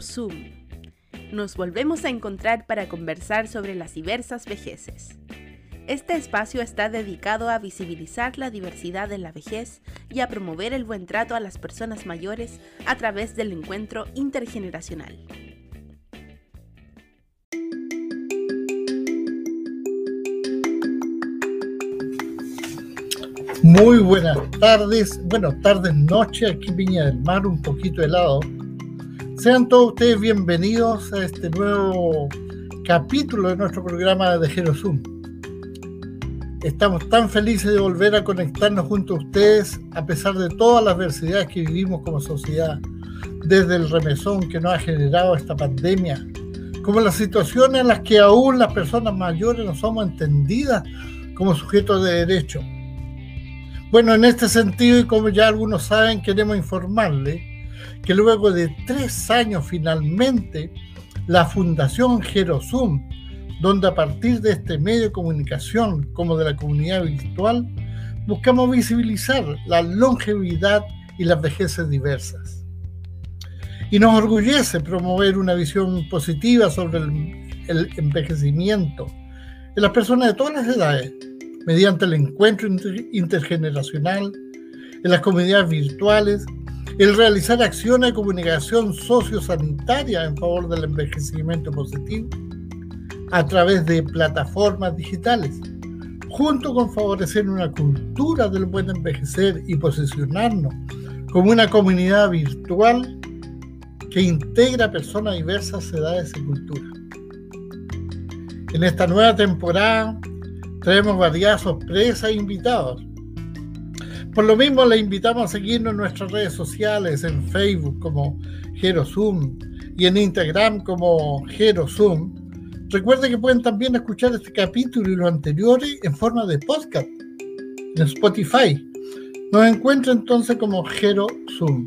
Zoom. Nos volvemos a encontrar para conversar sobre las diversas vejeces. Este espacio está dedicado a visibilizar la diversidad de la vejez y a promover el buen trato a las personas mayores a través del encuentro intergeneracional. Muy buenas tardes, bueno, tardes, noche, aquí en Viña del Mar, un poquito helado. Sean todos ustedes bienvenidos a este nuevo capítulo de nuestro programa de Zoom. Estamos tan felices de volver a conectarnos junto a ustedes a pesar de todas las adversidades que vivimos como sociedad, desde el remesón que nos ha generado esta pandemia, como las situaciones en las que aún las personas mayores no somos entendidas como sujetos de derecho bueno, en este sentido, y como ya algunos saben, queremos informarle que luego de tres años finalmente, la Fundación Gerosum, donde a partir de este medio de comunicación como de la comunidad virtual, buscamos visibilizar la longevidad y las vejeces diversas. Y nos orgullece promover una visión positiva sobre el, envejecimiento en las personas de todas las edades, mediante el encuentro intergeneracional, en las comunidades virtuales, el realizar acciones de comunicación sociosanitaria en favor del envejecimiento positivo a través de plataformas digitales, junto con favorecer una cultura del buen envejecer y posicionarnos como una comunidad virtual que integra personas de diversas edades y culturas. En esta nueva temporada Traemos varias sorpresas e invitados. Por lo mismo, le invitamos a seguirnos en nuestras redes sociales, en Facebook como GeroZoom y en Instagram como GeroZoom. Recuerden que pueden también escuchar este capítulo y los anteriores en forma de podcast en Spotify. Nos encuentra entonces como GeroZoom.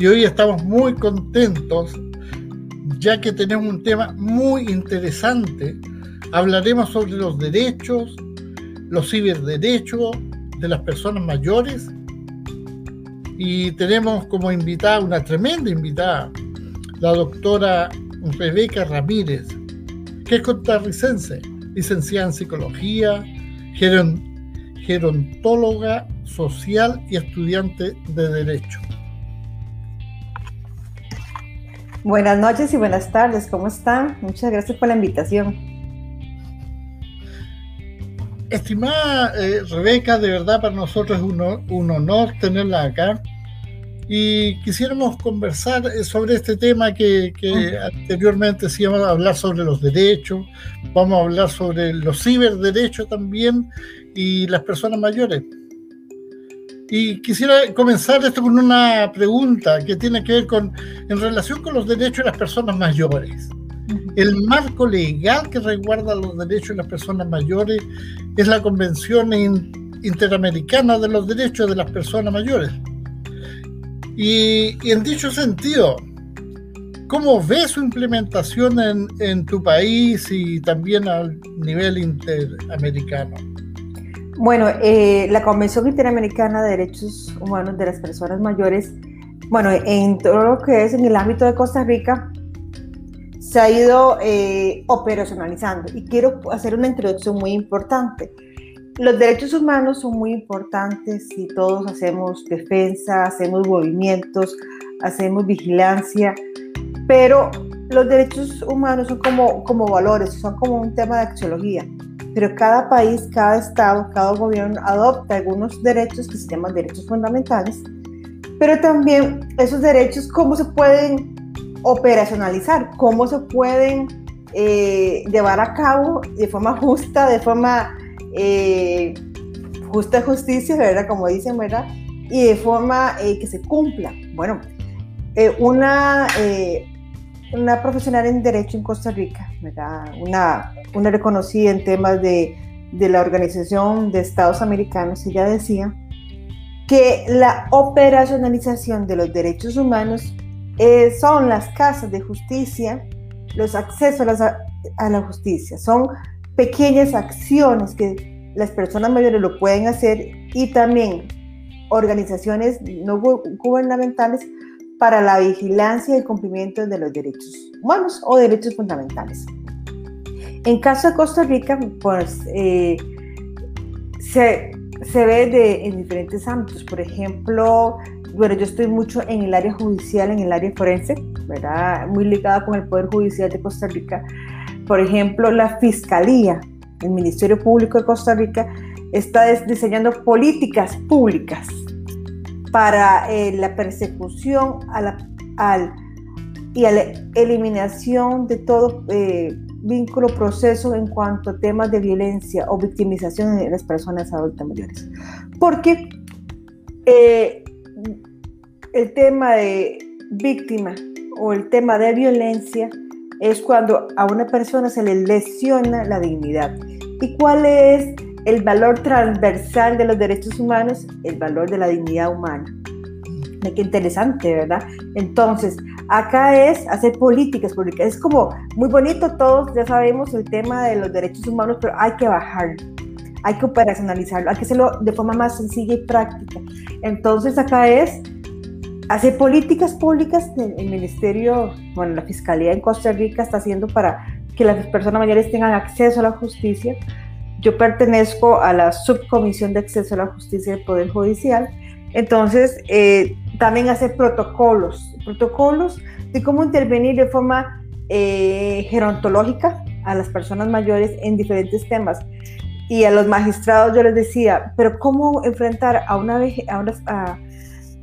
Y hoy estamos muy contentos ya que tenemos un tema muy interesante. Hablaremos sobre los derechos, los ciberderechos de las personas mayores y tenemos como invitada una tremenda invitada, la doctora Rebeca Ramírez, que es costarricense, licenciada en psicología, gerontóloga social y estudiante de derecho. Buenas noches y buenas tardes, ¿cómo están? Muchas gracias por la invitación. Estimada eh, Rebeca, de verdad para nosotros es un, honor tenerla acá y quisiéramos conversar eh, sobre este tema que, que anteriormente decíamos, hablar sobre los derechos, vamos a hablar sobre los ciberderechos también y las personas mayores. Y quisiera comenzar esto con una pregunta que tiene que ver con, en relación con los derechos de las personas mayores. El marco legal que resguarda los derechos de las personas mayores es la Convención Interamericana de los Derechos de las Personas Mayores. Y, en dicho sentido, ¿cómo ves su implementación en, en tu país y también al nivel interamericano? Bueno, eh, la Convención Interamericana de Derechos Humanos de las Personas Mayores, bueno, en todo lo que es en el ámbito de Costa Rica, se ha ido eh, operacionalizando. Y quiero hacer una introducción muy importante. Los derechos humanos son muy importantes y todos hacemos defensa, hacemos movimientos, hacemos vigilancia, pero los derechos humanos son como, como valores, son como un tema de axiología pero cada país, cada estado, cada gobierno adopta algunos derechos que se llaman derechos fundamentales, pero también esos derechos, cómo se pueden operacionalizar, cómo se pueden eh, llevar a cabo de forma justa, de forma eh, justa justicia, ¿verdad? Como dicen, ¿verdad? Y de forma eh, que se cumpla. Bueno, una una profesional en Derecho en Costa Rica, Una, una reconocida en temas de, de la Organización de Estados Americanos, ella decía que la operacionalización de los derechos humanos eh, son las casas de justicia, los accesos a, la, a la justicia, son pequeñas acciones que las personas mayores lo pueden hacer y también organizaciones no gubernamentales para la vigilancia y cumplimiento de los derechos humanos o derechos fundamentales. En caso de Costa Rica, pues eh, se, se, ve de, en diferentes ámbitos. Por ejemplo, bueno, yo estoy mucho en el área judicial, en el área forense, ¿verdad? Muy ligada con el Poder Judicial de Costa Rica. Por ejemplo, la Fiscalía, el Ministerio Público de Costa Rica, está diseñando políticas públicas para eh, la persecución a la, al, y a la eliminación de todo eh, vínculo, proceso en cuanto a temas de violencia o victimización de las personas adultas mayores. Porque eh, el tema de víctima o el tema de violencia es cuando a una persona se le lesiona la dignidad. ¿Y cuál es el valor transversal de los derechos humanos? El valor de la dignidad humana. Qué interesante, ¿verdad? Entonces, acá es hacer políticas públicas. Es como muy bonito, todos ya sabemos el tema de los derechos humanos, pero hay que bajar, hay que operacionalizarlo, hay que hacerlo de forma más sencilla y práctica. Entonces, acá es hacer políticas públicas. El Ministerio, bueno, la Fiscalía en Costa Rica está haciendo para que las personas mayores tengan acceso a la justicia. Yo pertenezco a la Subcomisión de Acceso a la Justicia del Poder Judicial. Entonces, eh, también hacer protocolos, protocolos de cómo intervenir de forma eh, gerontológica a las personas mayores en diferentes temas. Y a los magistrados yo les decía, pero ¿cómo enfrentar a una, a una, a,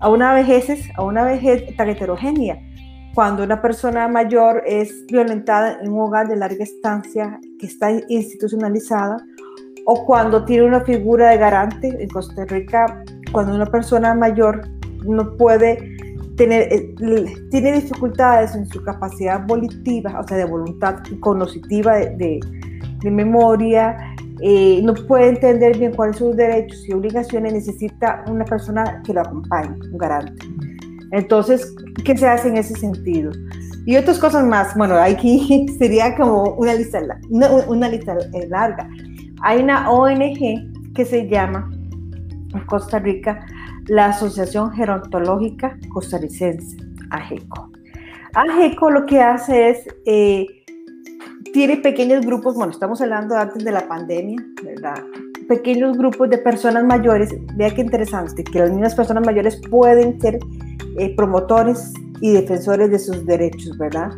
una vejez, a una vejez tan heterogénea? Cuando una persona mayor es violentada en un hogar de larga estancia que está institucionalizada, o cuando tiene una figura de garante en Costa Rica, cuando una persona mayor no puede tener, eh, tiene dificultades en su capacidad volitiva, o sea, de voluntad cognitiva, de, memoria, eh, no puede entender bien cuáles son sus derechos y obligaciones, necesita una persona que lo acompañe, un garante. Entonces, ¿qué se hace en ese sentido? Y otras cosas más, bueno, aquí sería como una lista, una, lista larga. Hay una ONG que se llama en Costa Rica la Asociación Gerontológica Costarricense, AGECO. AGECO lo que hace es, eh, tiene pequeños grupos, bueno, estamos hablando antes de la pandemia, ¿verdad? Pequeños grupos de personas mayores, vea qué interesante, que las mismas personas mayores pueden ser eh, promotores y defensores de sus derechos, ¿verdad?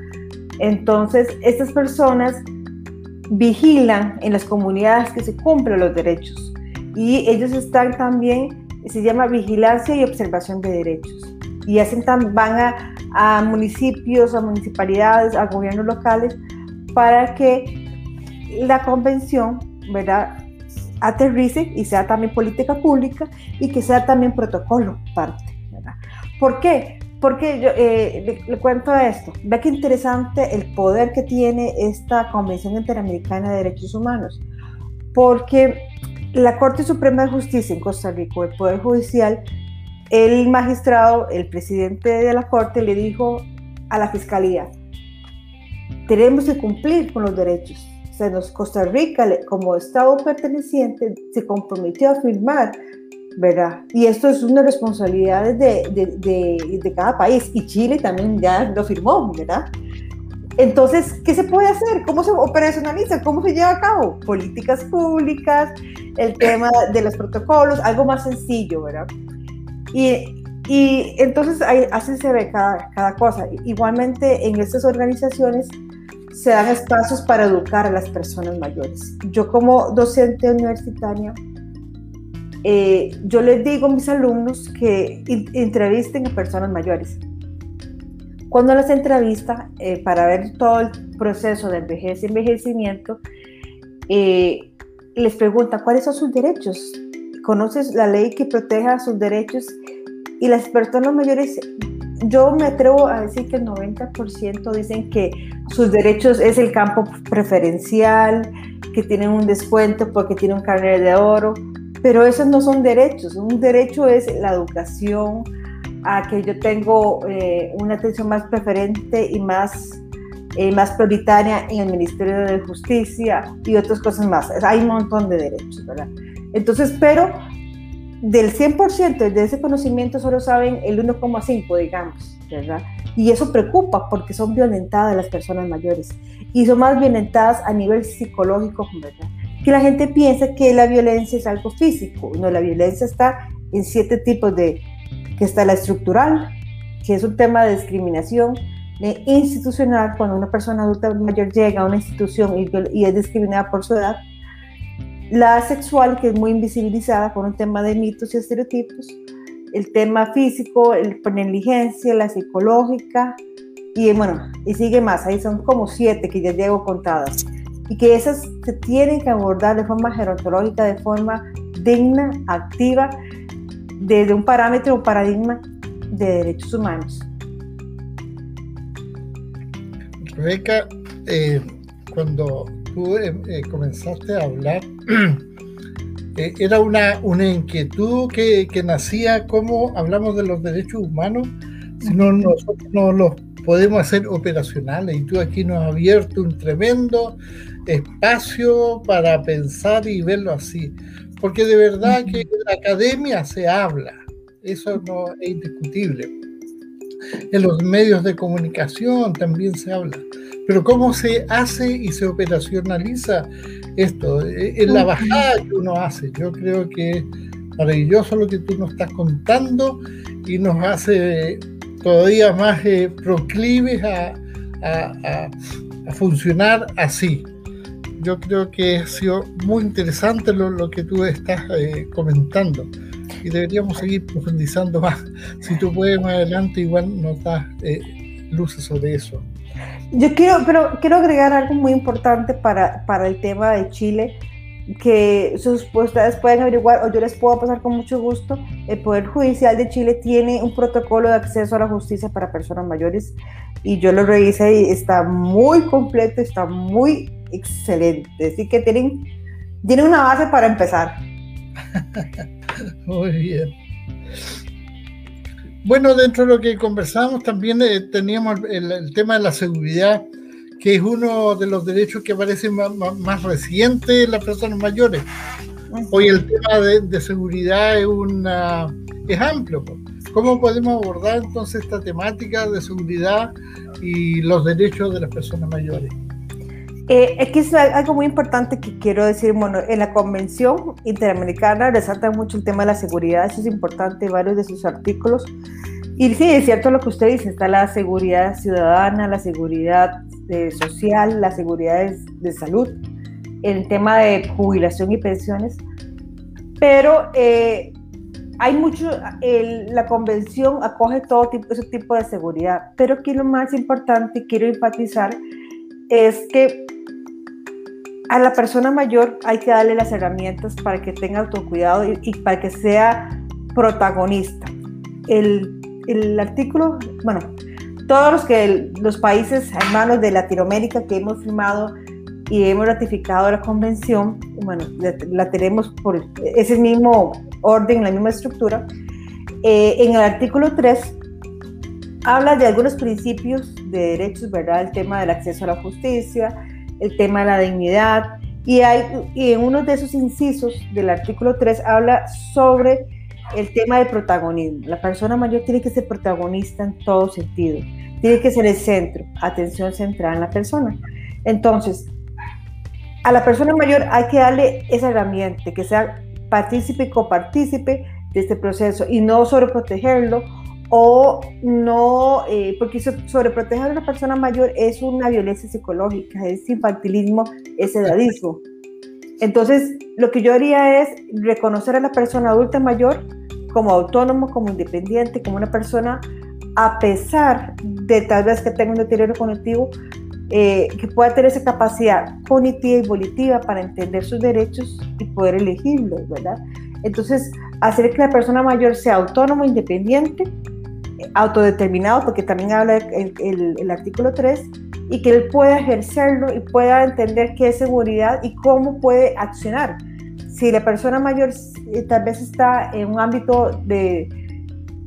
Entonces, estas personas vigilan en las comunidades que se cumplen los derechos y ellos están también se llama Vigilancia y Observación de Derechos. Y hacen van a, municipios, a municipalidades, a gobiernos locales, para que la convención, ¿verdad?, aterrice y sea también política pública y que sea también protocolo parte, ¿verdad? ¿Por qué? Porque yo eh, le, cuento esto. Ve qué interesante el poder que tiene esta Convención Interamericana de Derechos Humanos. Porque la Corte Suprema de Justicia en Costa Rica, el Poder Judicial, el magistrado, el presidente de la Corte le dijo a la Fiscalía, tenemos que cumplir con los derechos. O sea, Costa Rica, como Estado perteneciente, se comprometió a firmar, ¿verdad? Y esto es una responsabilidad de, de, de cada país. Y Chile también ya lo firmó, ¿verdad? Entonces, ¿qué se puede hacer? ¿Cómo se operacionaliza? ¿Cómo se lleva a cabo? Políticas públicas, el tema de los protocolos, algo más sencillo, ¿verdad? Y, y entonces ahí, así se ve cada, cada cosa. Igualmente en estas organizaciones se dan espacios para educar a las personas mayores. Yo como docente universitaria, eh, yo les digo a mis alumnos que entrevisten a personas mayores cuando las entrevista, eh, para ver todo el proceso de vejez y envejecimiento, eh, les pregunta cuáles son sus derechos. ¿Conoces la ley que proteja sus derechos? Y las personas mayores, yo me atrevo a decir que el 90% dicen que sus derechos es el campo preferencial, que tienen un descuento porque tienen un carnet de oro, pero esos no son derechos. Un derecho es la educación, a que yo tengo eh, una atención más preferente y más, eh, más prioritaria en el Ministerio de Justicia y otras cosas más. Hay un montón de derechos, ¿verdad? Entonces, pero del 100% de ese conocimiento solo saben el 1,5, digamos, ¿verdad? Y eso preocupa porque son violentadas las personas mayores y son más violentadas a nivel psicológico, ¿verdad? Que la gente piensa que la violencia es algo físico, no, la violencia está en siete tipos de, que está la estructural, que es un tema de discriminación, de institucional, cuando una persona adulta mayor llega a una institución y es discriminada por su edad, la sexual, que es muy invisibilizada por un tema de mitos y estereotipos, el tema físico, el, la negligencia, la psicológica, y bueno, y sigue más, ahí son como siete que ya llevo contadas, y que esas se tienen que abordar de forma gerontológica, de forma digna, activa, desde un parámetro o paradigma de derechos humanos. Rebeca, eh, cuando tú eh, eh, comenzaste a hablar, eh, era una, una inquietud que, que, nacía como hablamos de los derechos humanos, si no nosotros no los podemos hacer operacionales y tú aquí nos has abierto un tremendo espacio para pensar y verlo así, porque de verdad que en la academia se habla, eso no es indiscutible. En los medios de comunicación también se habla pero ¿cómo se hace y se operacionaliza esto? E, en la bajada que uno hace. Yo creo que es maravilloso lo que tú nos estás contando y nos hace todavía más eh, proclives a, funcionar así. Yo creo que ha sido muy interesante lo, que tú estás eh, comentando y deberíamos seguir profundizando más. Si tú puedes más adelante, igual nos das eh, luces sobre eso. Yo quiero, pero quiero agregar algo muy importante para, para el tema de Chile, que sus, ustedes pueden averiguar o yo les puedo pasar con mucho gusto. El Poder Judicial de Chile tiene un protocolo de acceso a la justicia para personas mayores y yo lo revisé y está muy completo, está muy excelente. Así que tienen, tienen una base para empezar. muy bien. Bueno, dentro de lo que conversamos también eh, teníamos el, tema de la seguridad, que es uno de los derechos que aparece más, más, reciente en las personas mayores. Hoy el tema de, seguridad es, una, es amplio. ¿Cómo podemos abordar entonces esta temática de seguridad y los derechos de las personas mayores? Eh, que es algo muy importante que quiero decir, bueno, en la Convención Interamericana resalta mucho el tema de la seguridad, eso es importante, varios de sus artículos. Y sí, es cierto lo que usted dice, está la seguridad ciudadana, la seguridad eh, social, la seguridad de, salud, el tema de jubilación y pensiones, pero eh, hay mucho, la convención acoge todo tipo, ese tipo de seguridad, pero aquí lo más importante, quiero enfatizar, es que a la persona mayor hay que darle las herramientas para que tenga autocuidado y, para que sea protagonista. El, el, artículo, bueno, todos los, que, los países hermanos de Latinoamérica que hemos firmado y hemos ratificado la convención, bueno, la, tenemos por ese mismo orden, la misma estructura. Eh, en el artículo 3 habla de algunos principios de derechos, ¿verdad? El tema del acceso a la justicia, el tema de la dignidad, y, hay, y en uno de esos incisos del artículo 3 habla sobre el tema del protagonismo. La persona mayor tiene que ser protagonista en todo sentido, tiene que ser el centro, atención centrada en la persona. Entonces, a la persona mayor hay que darle esa herramienta, que sea partícipe y copartícipe de este proceso y no sobreprotegerlo o no, eh, porque sobreproteger a una persona mayor es una violencia psicológica, es infantilismo, es edadismo. Entonces, lo que yo haría es reconocer a la persona adulta mayor como autónomo, como independiente, como una persona, a pesar de tal vez que tenga un deterioro cognitivo, eh, que pueda tener esa capacidad cognitiva y volitiva para entender sus derechos y poder elegirlos, ¿verdad? Entonces, hacer que la persona mayor sea autónomo, independiente, autodeterminado, porque también habla el, artículo 3, y que él pueda ejercerlo y pueda entender qué es seguridad y cómo puede accionar. Si la persona mayor eh, tal vez está en un ámbito de,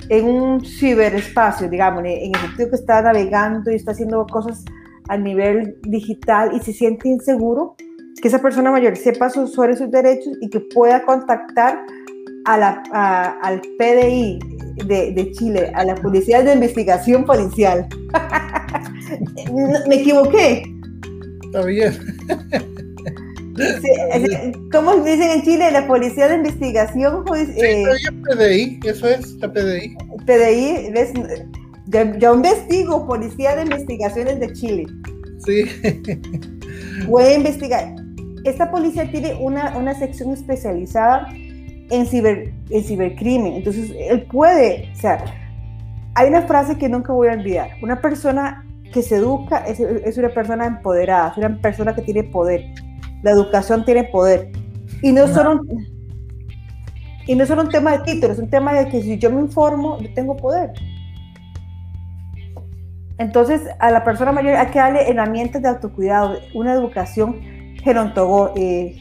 en un ciberespacio, digamos, en el sentido que está navegando y está haciendo cosas a nivel digital y se siente inseguro, que esa persona mayor sepa sobre sus derechos y que pueda contactar a la, al PDI de, Chile, a la Policía de Investigación Policial. Me equivoqué. Está bien. ¿Cómo dicen en Chile? La Policía de Investigación eh, PDI, eso es la PDI. PDI, ¿ves? Yo, investigo Policía de Investigaciones de Chile. Sí. Voy a investigar. Esta policía tiene una, una sección especializada en, ciber, en cibercrimen. Entonces, él puede, o sea, hay una frase que nunca voy a olvidar. Una persona que se educa es, es una persona empoderada, es una persona que tiene poder. La educación tiene poder. Y no, solo y no solo un tema de título, es un tema de que si yo me informo, yo tengo poder. Entonces, a la persona mayor hay que darle herramientas de autocuidado, una educación eh,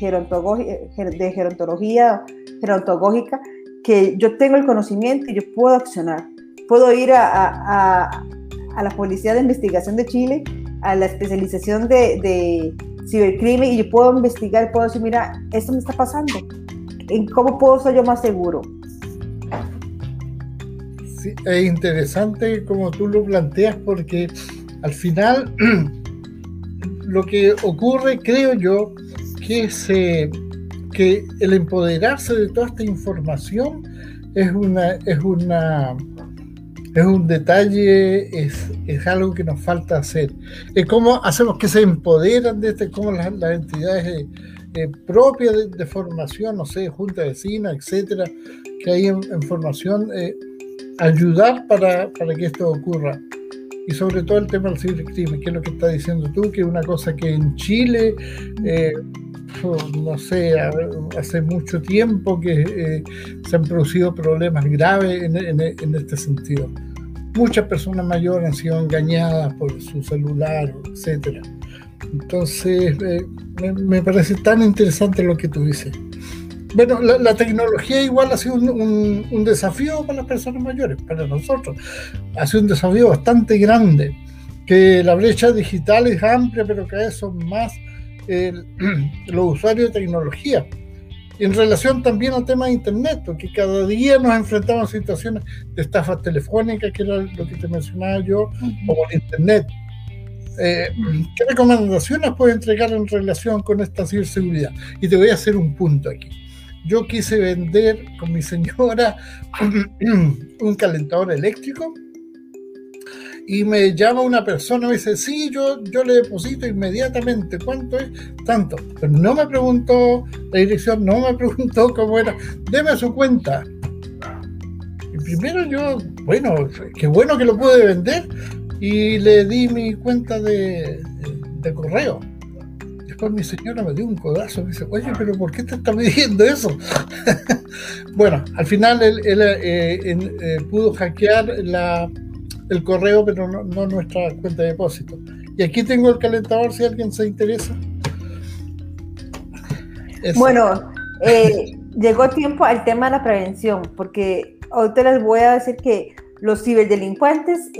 de gerontología gerontológica, que yo tengo el conocimiento y yo puedo accionar. Puedo ir a, a, la Policía de Investigación de Chile, a la especialización de, de cibercrimen y yo puedo investigar, puedo decir, mira, esto me está pasando. ¿En cómo puedo ser yo más seguro? es interesante como tú lo planteas porque al final lo que ocurre, creo yo, que, se, que el empoderarse de toda esta información es una, es una es un detalle, es, es, algo que nos falta hacer. Es cómo hacemos que se empoderan de este, cómo las, entidades eh, eh, propias de, formación, no sé, junta vecina, etcétera, que hay en, formación, eh, ayudar para, para, que esto ocurra. Y sobre todo el tema del cibercrimen, que es lo que está diciendo tú, que es una cosa que en Chile, eh, no sé, hace mucho tiempo que eh, se han producido problemas graves en, en, este sentido. Muchas personas mayores han sido engañadas por su celular, etc. Entonces, eh, me, me parece tan interesante lo que tú dices. Bueno, la, tecnología igual ha sido un, desafío para las personas mayores, para nosotros. Ha sido un desafío bastante grande, que la brecha digital es amplia, pero cada vez son más los usuarios de tecnología. En relación también al tema de Internet, porque cada día nos enfrentamos a situaciones de estafas telefónicas, que era lo que te mencionaba yo, o por Internet. Eh, ¿Qué recomendaciones puedes entregar en relación con esta ciberseguridad? Y te voy a hacer un punto aquí yo quise vender con mi señora un calentador eléctrico y me llama una persona y me dice, sí, yo, yo le deposito inmediatamente, ¿cuánto es? Tanto. Pero no me preguntó la dirección, no me preguntó cómo era, deme su cuenta. Y primero yo, bueno, qué bueno que lo pude vender y le di mi cuenta de, de correo mi señora me dio un codazo, me dice, oye, pero ¿por qué te está pidiendo eso? bueno, al final él, eh, eh, pudo hackear la, el correo, pero no, nuestra cuenta de depósito. Y aquí tengo el calentador si alguien se interesa. Bueno, eh, llegó tiempo al tema de la prevención, porque ahorita les voy a decir que los ciberdelincuentes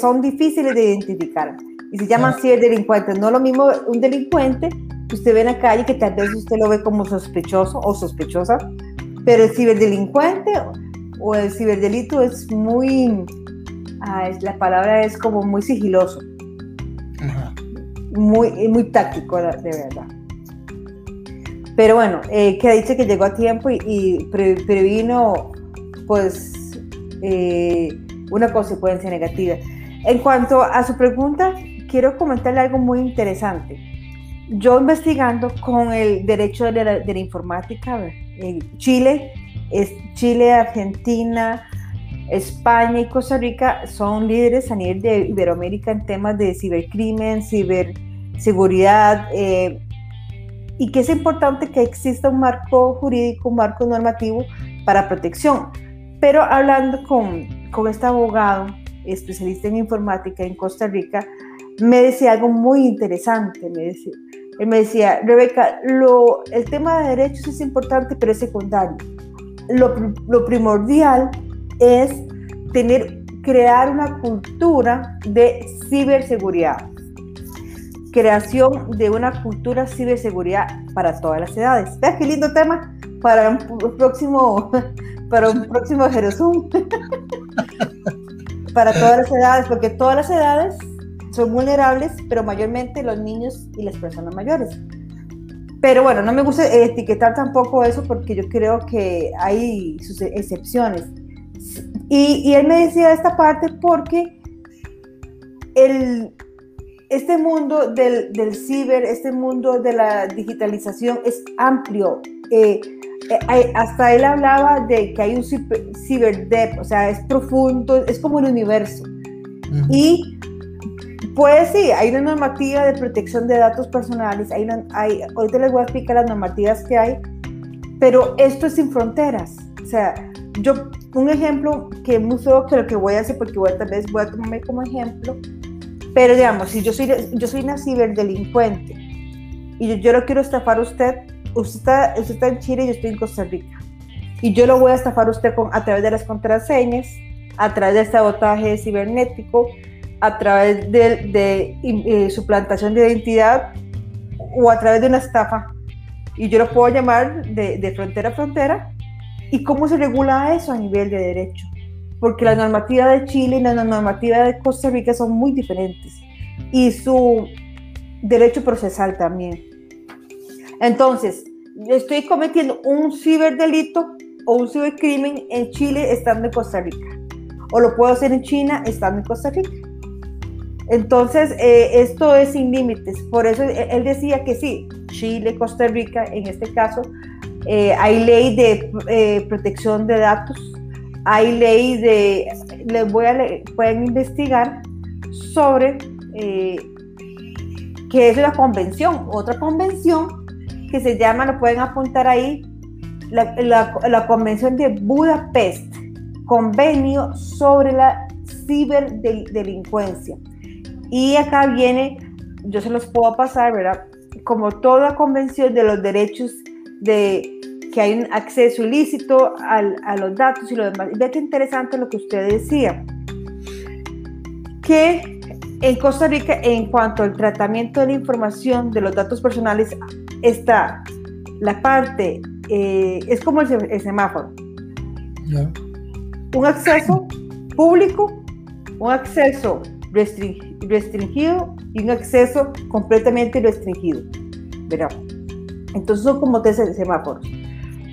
son difíciles de identificar y se llaman ciberdelincuentes. No lo mismo un delincuente que usted ve en la calle que tal vez usted lo ve como sospechoso o sospechosa, pero el ciberdelincuente o el ciberdelito es muy, ah, la palabra es como muy sigiloso, muy, muy táctico, de verdad. Pero bueno, eh, que dice que llegó a tiempo y, previno, pues, eh, una consecuencia negativa. En cuanto a su pregunta, quiero comentarle algo muy interesante. Yo investigando con el derecho de la, informática, en Chile, Chile, Argentina, España y Costa Rica son líderes a nivel de Iberoamérica en temas de cibercrimen, ciberseguridad, eh, y que es importante que exista un marco jurídico, un marco normativo para protección. Pero hablando con, con este abogado especialista en informática en Costa Rica, me decía algo muy interesante. Me decía, él me decía, Rebeca, lo, el tema de derechos es importante, pero es secundario. Lo, lo primordial es tener, crear una cultura de ciberseguridad. Creación de una cultura ciberseguridad para todas las edades. ¿Ves qué lindo tema? para un próximo, para un próximo para todas las edades, porque todas las edades son vulnerables, pero mayormente los niños y las personas mayores. Pero bueno, no me gusta etiquetar tampoco eso porque yo creo que hay sus excepciones. Y, y él me decía esta parte porque el, este mundo del, del, ciber, este mundo de la digitalización es amplio. Eh, eh, hasta él hablaba de que hay un ciberdev, o sea, es profundo, es como un universo. Y pues sí, hay una normativa de protección de datos personales, hay, hay, ahorita les voy a explicar las normativas que hay, pero esto es sin fronteras. O sea, yo, un ejemplo que feo que lo que voy a hacer, porque voy, tal vez voy a tomarme como ejemplo, pero digamos, si yo soy, yo soy una ciberdelincuente y yo, yo lo quiero estafar a usted, usted está, usted está en Chile y yo estoy en Costa Rica. Y yo lo voy a estafar a usted con, a través de las contraseñas, a través del sabotaje cibernético, a través de, de, eh, suplantación de identidad o a través de una estafa. Y yo lo puedo llamar de, de frontera a frontera. ¿Y cómo se regula eso a nivel de derecho? Porque la normativa de Chile y la normativa de Costa Rica son muy diferentes. Y su derecho procesal también. Entonces, estoy cometiendo un ciberdelito o un cibercrimen en Chile estando en Costa Rica. O lo puedo hacer en China estando en Costa Rica. Entonces, eh, esto es sin límites. Por eso eh, él decía que sí, Chile, Costa Rica, en este caso, eh, hay ley de protección de datos, hay ley de, les voy a pueden investigar sobre qué es la convención, otra convención que se llama, lo pueden apuntar ahí, la convención de Budapest, convenio sobre la ciberdelincuencia. Y acá viene, yo se los puedo pasar, ¿verdad? Como toda convención de los derechos de que hay un acceso ilícito a los datos y lo demás. Ve qué interesante lo que usted decía. Que en Costa Rica, en cuanto al tratamiento de la información de los datos personales, está la parte, eh, es como el, semáforo. Un acceso público, un acceso restringido y un acceso completamente restringido. ¿verdad? Entonces son como tres semáforos.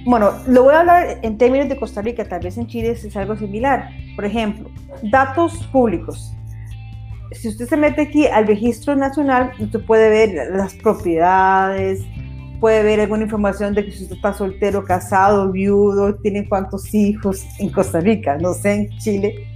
Bueno, lo voy a hablar en términos de Costa Rica, tal vez en Chile es algo similar. Por ejemplo, datos públicos. Si usted se mete aquí al registro nacional, usted puede ver las propiedades, puede ver alguna información de que si usted está soltero, casado, viudo, tiene cuántos hijos en Costa Rica, no sé, en Chile.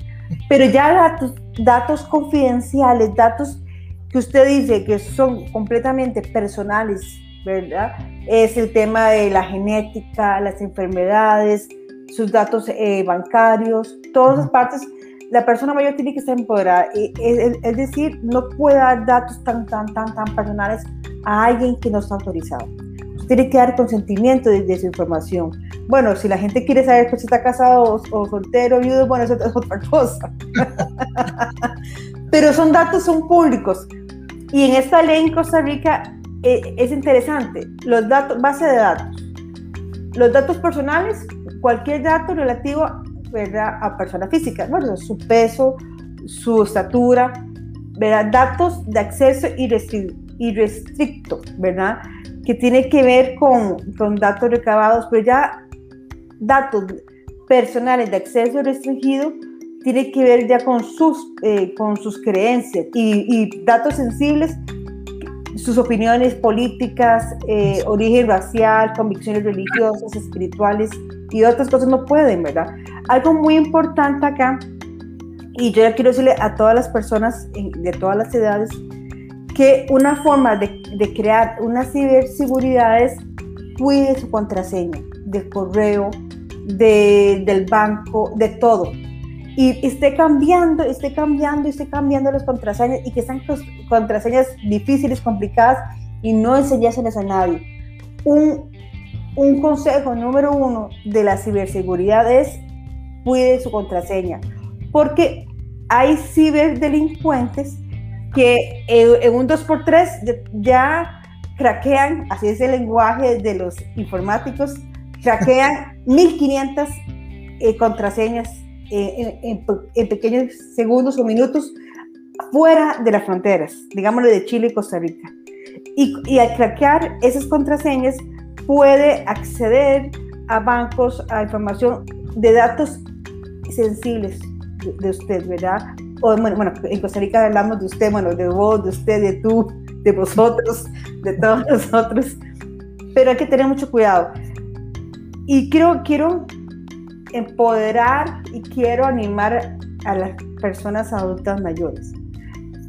Pero ya datos datos confidenciales, datos que usted dice que son completamente personales, ¿verdad? Es el tema de la genética, las enfermedades, sus datos eh, bancarios, todas las partes. La persona mayor tiene que estar empoderada. Es, decir, no puede dar datos tan, tan, tan, tan personales a alguien que no está autorizado. Tiene que dar consentimiento de, su información. Bueno, si la gente quiere saber si está casado o, soltero, viudo, bueno, eso es otra cosa. Pero son datos, son públicos. Y en esta ley en Costa Rica eh, es interesante. Los datos, base de datos. Los datos personales, cualquier dato relativo ¿verdad? a persona física, ¿no? su peso, su estatura, ¿verdad? datos de acceso irrestricto, ¿verdad? Que tiene que ver con, con datos recabados, pero ya datos personales de acceso restringido tiene que ver ya con sus, eh, con sus creencias y, datos sensibles, sus opiniones políticas, eh, origen racial, convicciones religiosas, espirituales y otras cosas no pueden, ¿verdad? Algo muy importante acá, y yo ya quiero decirle a todas las personas de todas las edades, que una forma de, crear una ciberseguridad es cuide su contraseña del correo, de, del banco, de todo y esté cambiando, esté cambiando, esté cambiando las contraseñas y que sean contraseñas difíciles, complicadas y no enseñárselas a nadie. Un, un consejo número uno de la ciberseguridad es cuide su contraseña, porque hay ciberdelincuentes que en un 2x3 ya craquean, así es el lenguaje de los informáticos, craquean 1500 eh, contraseñas eh, en, pequeños segundos o minutos fuera de las fronteras, digámosle de Chile y Costa Rica. Y, y al craquear esas contraseñas puede acceder a bancos, a información de datos sensibles de, usted, ¿verdad? O, bueno, bueno, en Costa Rica hablamos de usted, bueno, de vos, de usted, de tú, de vosotros, de todos nosotros, pero hay que tener mucho cuidado. Y quiero, quiero empoderar y quiero animar a las personas adultas mayores.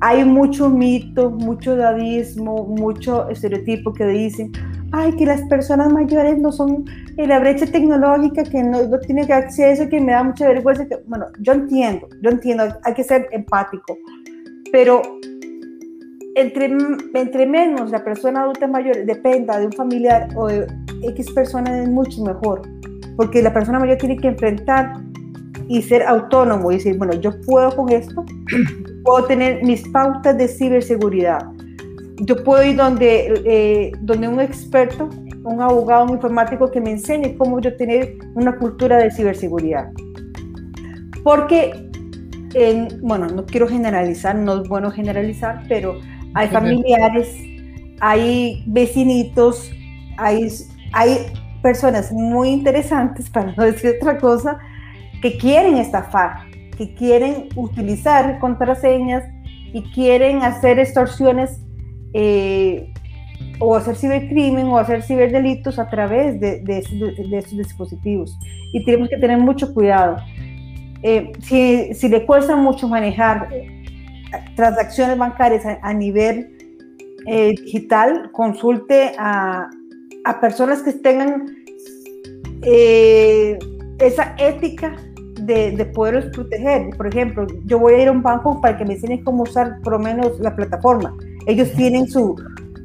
Hay mucho mito, mucho dadismo, mucho estereotipo que dicen, ay, que las personas mayores no son en la brecha tecnológica, que no, no acceso, que me da mucha vergüenza. Que, bueno, yo entiendo, yo entiendo, hay que ser empático, pero entre, entre menos la persona adulta mayor dependa de un familiar o de X persona es mucho mejor, porque la persona mayor tiene que enfrentar y ser autónomo y decir, bueno, yo puedo con esto, puedo tener mis pautas de ciberseguridad, yo puedo ir donde, eh, donde un experto, un abogado, un informático que me enseñe cómo yo tener una cultura de ciberseguridad. Porque, bueno, no quiero generalizar, no es bueno generalizar, pero hay familiares, hay vecinitos, hay, hay personas muy interesantes, para no decir otra cosa, que quieren estafar, que quieren utilizar contraseñas y quieren hacer extorsiones eh, o hacer cibercrimen o hacer ciberdelitos a través de, de, estos dispositivos. Y tenemos que tener mucho cuidado. Eh, si, le cuesta mucho manejar eh, transacciones bancarias a, nivel digital, consulte a, a, personas que tengan esa ética de, de, poderlos proteger. Por ejemplo, yo voy a ir a un banco para que me enseñen cómo usar por lo menos la plataforma ellos tienen su,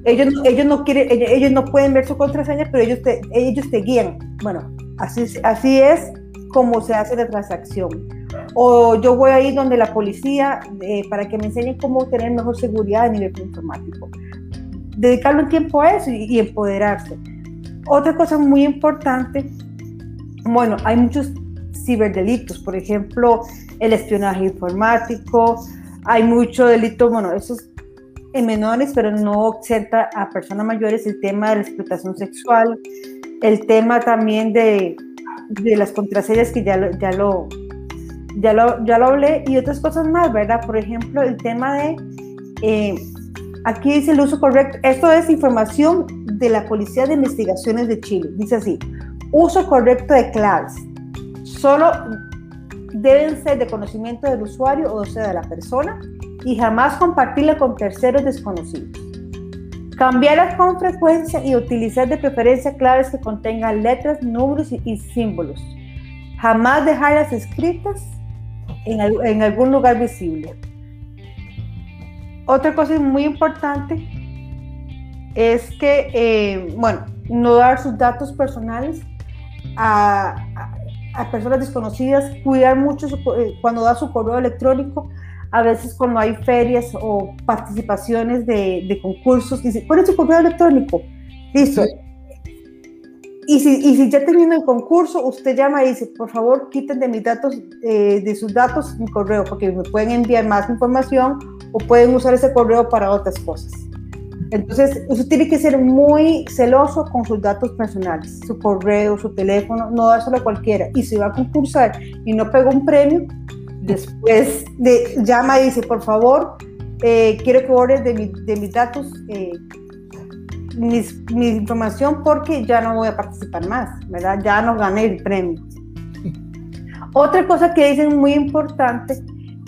ellos, ellos no quieren, ellos, no pueden ver su contraseña, pero ellos te, ellos te guían. Bueno, así, así es como se hace la transacción. O yo voy a ir donde la policía eh, para que me enseñen cómo tener mejor seguridad a nivel informático. Dedicarle un tiempo a eso y, empoderarse. Otra cosa muy importante, bueno, hay muchos ciberdelitos, por ejemplo, el espionaje informático, hay mucho delito, bueno, esos en menores, pero no exenta a personas mayores el tema de la explotación sexual, el tema también de, de las contraseñas que ya lo, ya lo, ya lo, ya lo hablé y otras cosas más, ¿verdad? Por ejemplo, el tema de, eh, aquí dice el uso correcto, esto es información de la Policía de Investigaciones de Chile, dice así, uso correcto de claves, solo deben ser de conocimiento del usuario o de la persona y jamás compartirla con terceros desconocidos. Cambiarla con frecuencia y utilizar de preferencia claves que contengan letras, números y, símbolos. Jamás dejarlas escritas en, algún lugar visible. Otra cosa muy importante es que, eh, bueno, no dar sus datos personales a, personas desconocidas, cuidar mucho eh, cuando da su correo electrónico, a veces cuando hay ferias o participaciones de, concursos, dice, ¿cuál es su correo electrónico? Listo. Y, si, y si ya termina el concurso, usted llama y dice, por favor, quiten de mis datos, eh, de sus datos mi correo, porque me pueden enviar más información o pueden usar ese correo para otras cosas. Entonces, usted tiene que ser muy celoso con sus datos personales, su correo, su teléfono, no dárselo a cualquiera. Y si va a concursar y no pega un premio, Después de, llama y dice, por favor, eh, quiero que borres de, mis datos eh, mi información porque ya no voy a participar más, ¿verdad? Ya no gané el premio. Otra cosa que dicen muy importante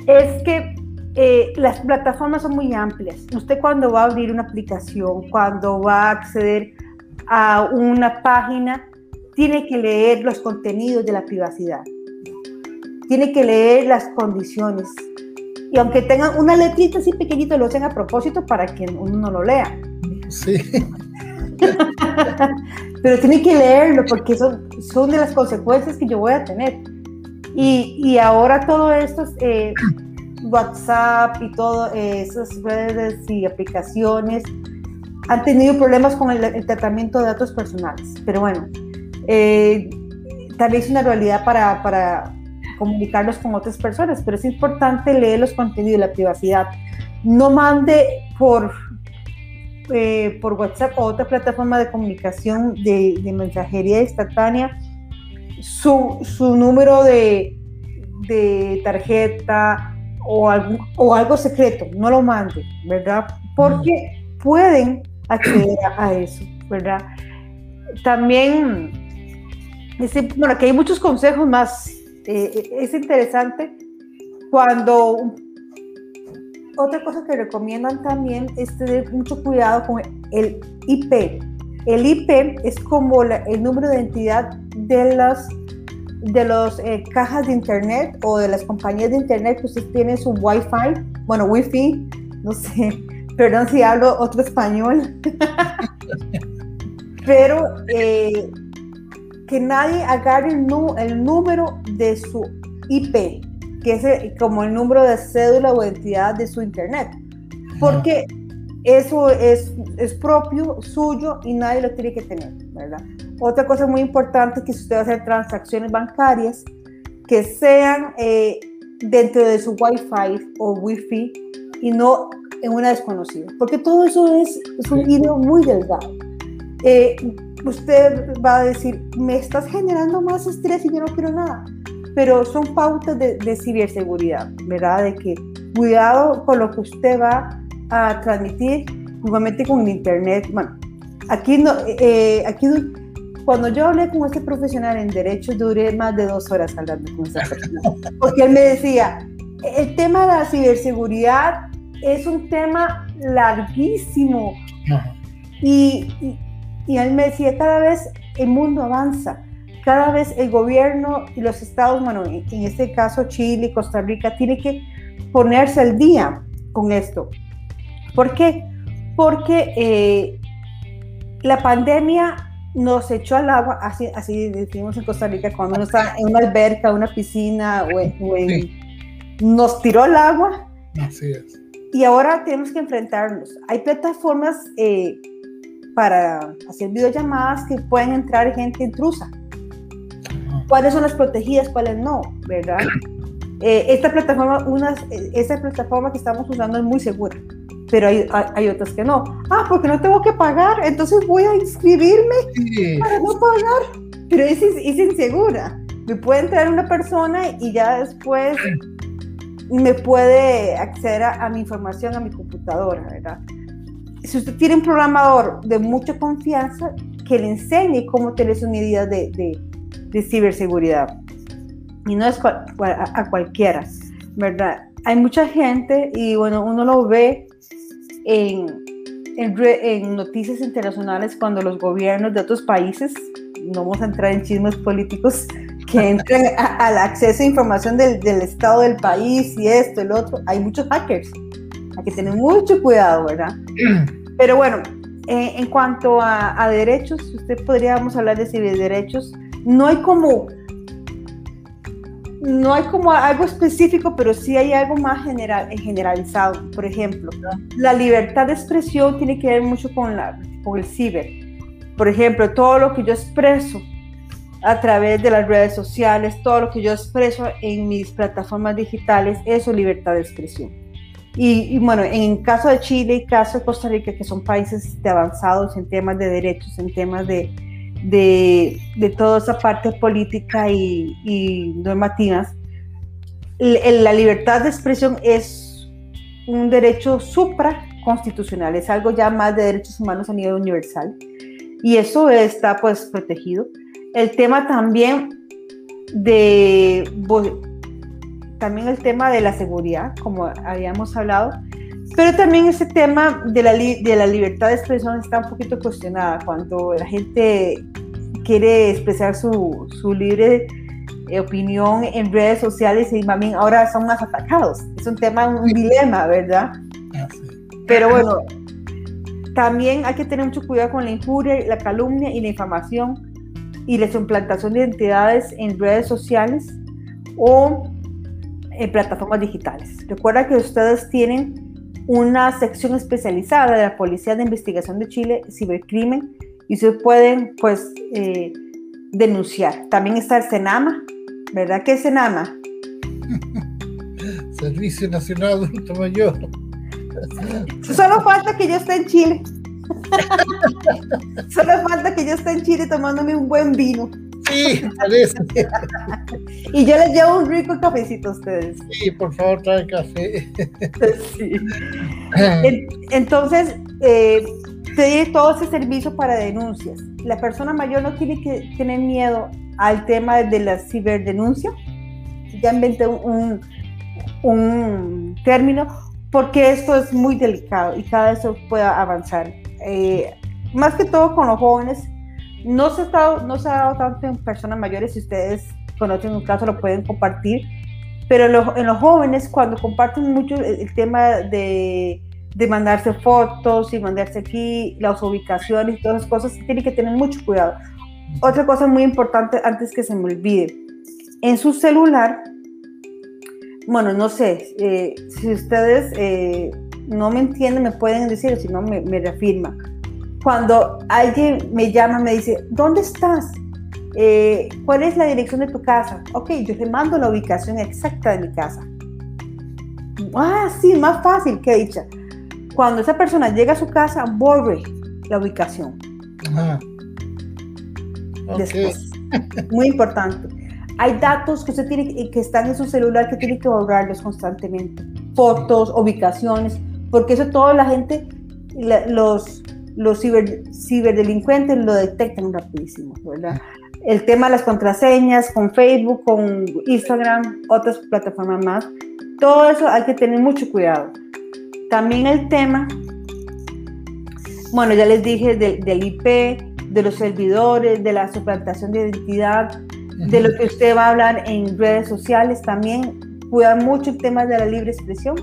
es que eh, las plataformas son muy amplias. Usted cuando va a abrir una aplicación, cuando va a acceder a una página, tiene que leer los contenidos de la privacidad tiene que leer las condiciones. Y aunque tengan una letrita así pequeñita, lo hacen a propósito para que uno no lo lea. Sí. Pero tiene que leerlo porque son, son de las consecuencias que yo voy a tener. Y, y ahora todo esto, eh, WhatsApp y todas eh, esas redes y aplicaciones han tenido problemas con el, el, tratamiento de datos personales. Pero bueno, Eh, vez es una realidad para, para comunicarlos con otras personas, pero es importante leer los contenidos la privacidad. No mande por, eh, por WhatsApp o otra plataforma de comunicación de, mensajería instantánea su, su número de, de tarjeta o algo, o algo secreto, no lo mande, ¿verdad? Porque pueden acceder a eso, ¿verdad? También, bueno, aquí hay muchos consejos más. Eh, es interesante cuando otra cosa que recomiendan también es tener mucho cuidado con el IP. El IP es como el número de identidad de las de los eh, cajas de internet o de las compañías de internet que usted tiene su wifi, bueno, wifi, no sé, perdón si hablo otro español, pero eh, que nadie agarre el, el, número de su IP, que es como el número de cédula o identidad de su internet, porque eso es, es propio, suyo y nadie lo tiene que tener, ¿verdad? Otra cosa muy importante es que si usted va a hacer transacciones bancarias, que sean eh, dentro de su Wi-Fi o Wi-Fi y no en una desconocida, porque todo eso es, es un hilo muy delgado. Eh, usted va a decir, me estás generando más estrés y yo no quiero nada, pero son pautas de, de ciberseguridad, ¿verdad? De que cuidado con lo que usted va a transmitir, igualmente con el Internet. Bueno, aquí, no, eh, aquí cuando yo hablé con este profesional en Derecho, duré más de dos horas hablando con esa persona. Porque él me decía, el tema de la ciberseguridad es un tema larguísimo. Y, y, él me decía, cada vez el mundo avanza, cada vez el gobierno y los estados, bueno, en este caso Chile, Costa Rica, tiene que ponerse al día con esto. ¿Por qué? Porque eh, la pandemia nos echó al agua, así, así decimos en Costa Rica, cuando uno está en una alberca, una piscina, o nos tiró al agua. Así es. Y ahora tenemos que enfrentarnos. Hay plataformas eh, para hacer videollamadas que pueden entrar gente intrusa. ¿Cuáles son las protegidas, cuáles no? ¿Verdad? Eh, esta plataforma, una, esta plataforma que estamos usando es muy segura pero hay, hay, otras que no. Ah, porque no tengo que pagar, entonces voy a inscribirme para no pagar. Pero es, es insegura. Me puede entrar una persona y ya después me puede acceder a, mi información a mi computadora, ¿verdad? Si usted tiene un programador de mucha confianza, que le enseñe cómo tener sus medidas de, de, ciberseguridad. Y no es a, a, cualquiera, ¿verdad? Hay mucha gente y bueno, uno lo ve en, en, noticias internacionales cuando los gobiernos de otros países, no vamos a entrar en chismes políticos, que entran al acceso a información del, del, estado del país y esto, el otro, hay muchos hackers. Hay que tener mucho cuidado, ¿verdad? Pero bueno, eh, en cuanto a, a, derechos, usted podríamos hablar de derechos no hay como no hay como algo específico, pero sí hay algo más general, generalizado. Por ejemplo, la libertad de expresión tiene que ver mucho con, la, con el ciber. Por ejemplo, todo lo que yo expreso a través de las redes sociales, todo lo que yo expreso en mis plataformas digitales, eso es libertad de expresión. Y, bueno, en caso de Chile y caso de Costa Rica, que son países de avanzados en temas de derechos, en temas de, de, de toda esa parte política y, y normativas, la libertad de expresión es un derecho supraconstitucional, es algo ya más de derechos humanos a nivel universal y eso está pues protegido. El tema también de también el tema de la seguridad, como habíamos hablado, pero también ese tema de la, de la libertad de expresión está un poquito cuestionada cuando la gente quiere expresar su, su libre eh, opinión en redes sociales y mami, ahora son más atacados. Es un tema, un dilema, ¿verdad? Pero bueno, también hay que tener mucho cuidado con la injuria, la calumnia y la infamación y la implantación de identidades en redes sociales o en plataformas digitales. Recuerda que ustedes tienen una sección especializada de la Policía de Investigación de Chile, Cibercrimen, y se pueden pues eh, denunciar. También está el Senama, ¿verdad? ¿Qué es Senama? Servicio Nacional Adulto Mayor. Solo falta que yo esté en Chile. Solo falta que yo esté en Chile tomándome un buen vino. Sí, parece. y yo les llevo un rico cafecito a ustedes. Sí, por favor, trae café. sí. Entonces, eh, te todo ese servicio para denuncias. La persona mayor no tiene que tener miedo al tema de la ciberdenuncia. Ya inventé un, un, término porque esto es muy delicado y cada vez puede avanzar. Eh, más que todo con los jóvenes, no se, ha dado, no se ha dado tanto en personas mayores, si ustedes conocen un caso lo pueden compartir, pero en los, jóvenes cuando comparten mucho el, tema de, de, mandarse fotos y mandarse aquí las ubicaciones todas esas cosas, tienen que tener mucho cuidado. Otra cosa muy importante antes que se me olvide, en su celular, bueno, no sé, eh, si ustedes eh, no me entienden, me pueden decir, si no, me, me reafirma cuando alguien me llama, me dice, ¿dónde estás? Eh, ¿Cuál es la dirección de tu casa? Ok, yo te mando la ubicación exacta de mi casa. Ah, sí, más fácil que dicha. Cuando esa persona llega a su casa, borre la ubicación. Después. Muy importante. Hay datos que usted tiene que están en su celular que tiene que borrarlos constantemente. Fotos, ubicaciones, porque eso toda la gente, los los ciberdelincuentes lo detectan rapidísimo, ¿verdad? El tema de las contraseñas con Facebook, con Instagram, otras plataformas más, todo eso hay que tener mucho cuidado. También el tema, bueno, ya les dije del, IP, de los servidores, de la suplantación de identidad, de lo que usted va a hablar en redes sociales, también cuida mucho el tema de la libre expresión.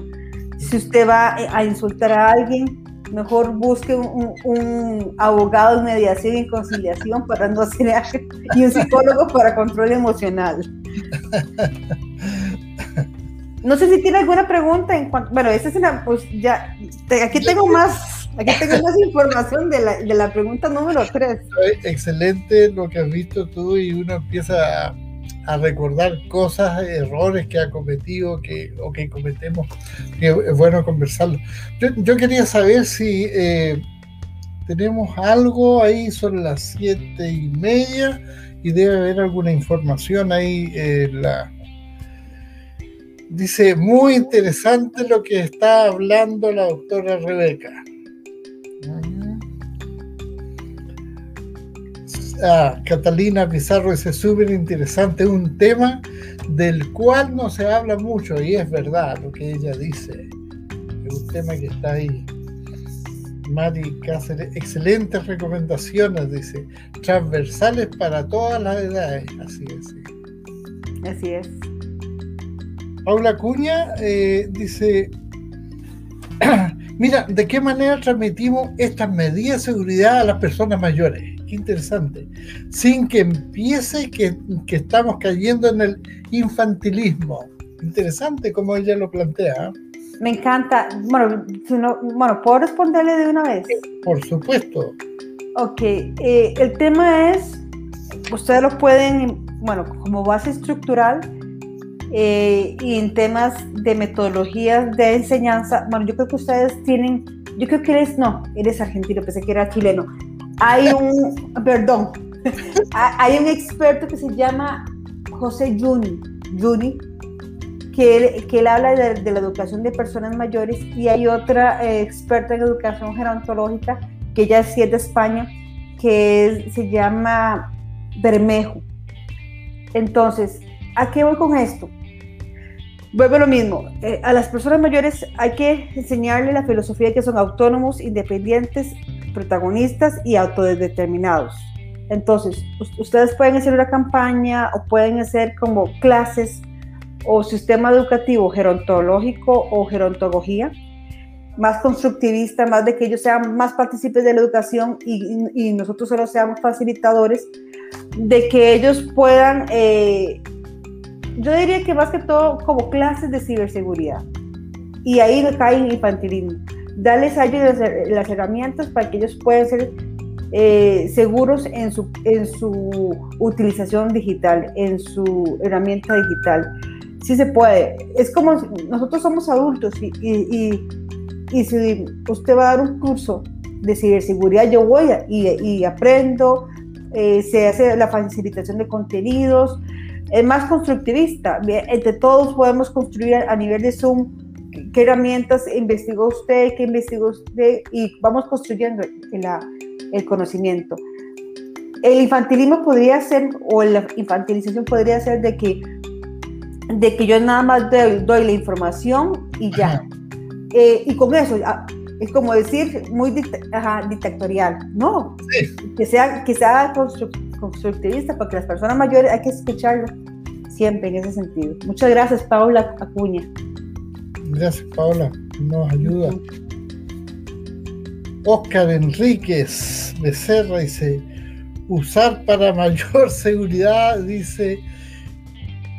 Si usted va a insultar a alguien, mejor busque un, abogado de mediación y conciliación para no ser y un psicólogo para control emocional. No sé si tiene alguna pregunta en cuanto, bueno, esa es una, pues ya, aquí tengo más, aquí tengo más información de la, de la pregunta número 3. Excelente lo que has visto tú y uno empieza a a recordar cosas, errores que ha cometido que, o que cometemos, es bueno conversarlo. Yo, quería saber si eh, tenemos algo ahí, son las siete y media y debe haber alguna información ahí. Eh, la... Dice, muy interesante lo que está hablando la doctora Rebeca. Catalina Pizarro dice súper interesante, un tema del cual no se habla mucho y es verdad lo que ella dice. Es un tema que está ahí. Mari Cáceres, excelentes recomendaciones, dice, transversales para todas las edades, así es. Así es. Paula Cuña eh, dice, mira, ¿de qué manera transmitimos estas medidas de seguridad a las personas mayores? interesante, sin que empiece que, que estamos cayendo en el infantilismo. Interesante como ella lo plantea. ¿ah? Me encanta. Bueno, si no, bueno, ¿puedo responderle de una vez? Por supuesto. Ok, eh, el tema es, ustedes lo pueden, bueno, como base estructural eh, y en temas de metodologías de enseñanza, bueno, yo creo que ustedes tienen, yo creo que eres, no, eres argentino, pensé que era chileno, hay un, perdón, hay un experto que se llama José Juni, Juni que, él, que él habla de, la educación de personas mayores y hay otra eh, experta en educación gerontológica, que ella sí es de España, que se llama Bermejo. Entonces, ¿a qué voy con esto? Vuelvo lo mismo, eh, a las personas mayores hay que enseñarle la filosofía de que son autónomos, independientes, protagonistas y autodeterminados. Entonces, ustedes pueden hacer una campaña o pueden hacer como clases o sistema educativo gerontológico o gerontología, más constructivista, más de que ellos sean más partícipes de la educación y, nosotros solo seamos facilitadores, de que ellos puedan, eh, yo diría que más que todo como clases de ciberseguridad. Y ahí cae infantilismo darles a ellos las, herramientas para que ellos puedan ser eh, seguros en su, en su utilización digital, en su herramienta digital. Sí se puede. Es como nosotros somos adultos y, y, y, si usted va a dar un curso de ciberseguridad, yo voy y, aprendo, eh, se hace la facilitación de contenidos, es más constructivista. Entre todos podemos construir a nivel de Zoom qué herramientas investigó usted, qué investigó usted y vamos construyendo el conocimiento. El infantilismo podría ser, o la infantilización podría ser de que, de que yo nada más doy, la información y ya. Eh, y con eso, ah, es como decir, muy dictatorial. No, que sea, que sea constructivista, porque las personas mayores hay que escucharlo siempre en ese sentido. Muchas gracias, Paula Acuña. Gracias, Paula. Nos ayuda. Oscar Enríquez Becerra dice, usar para mayor seguridad, dice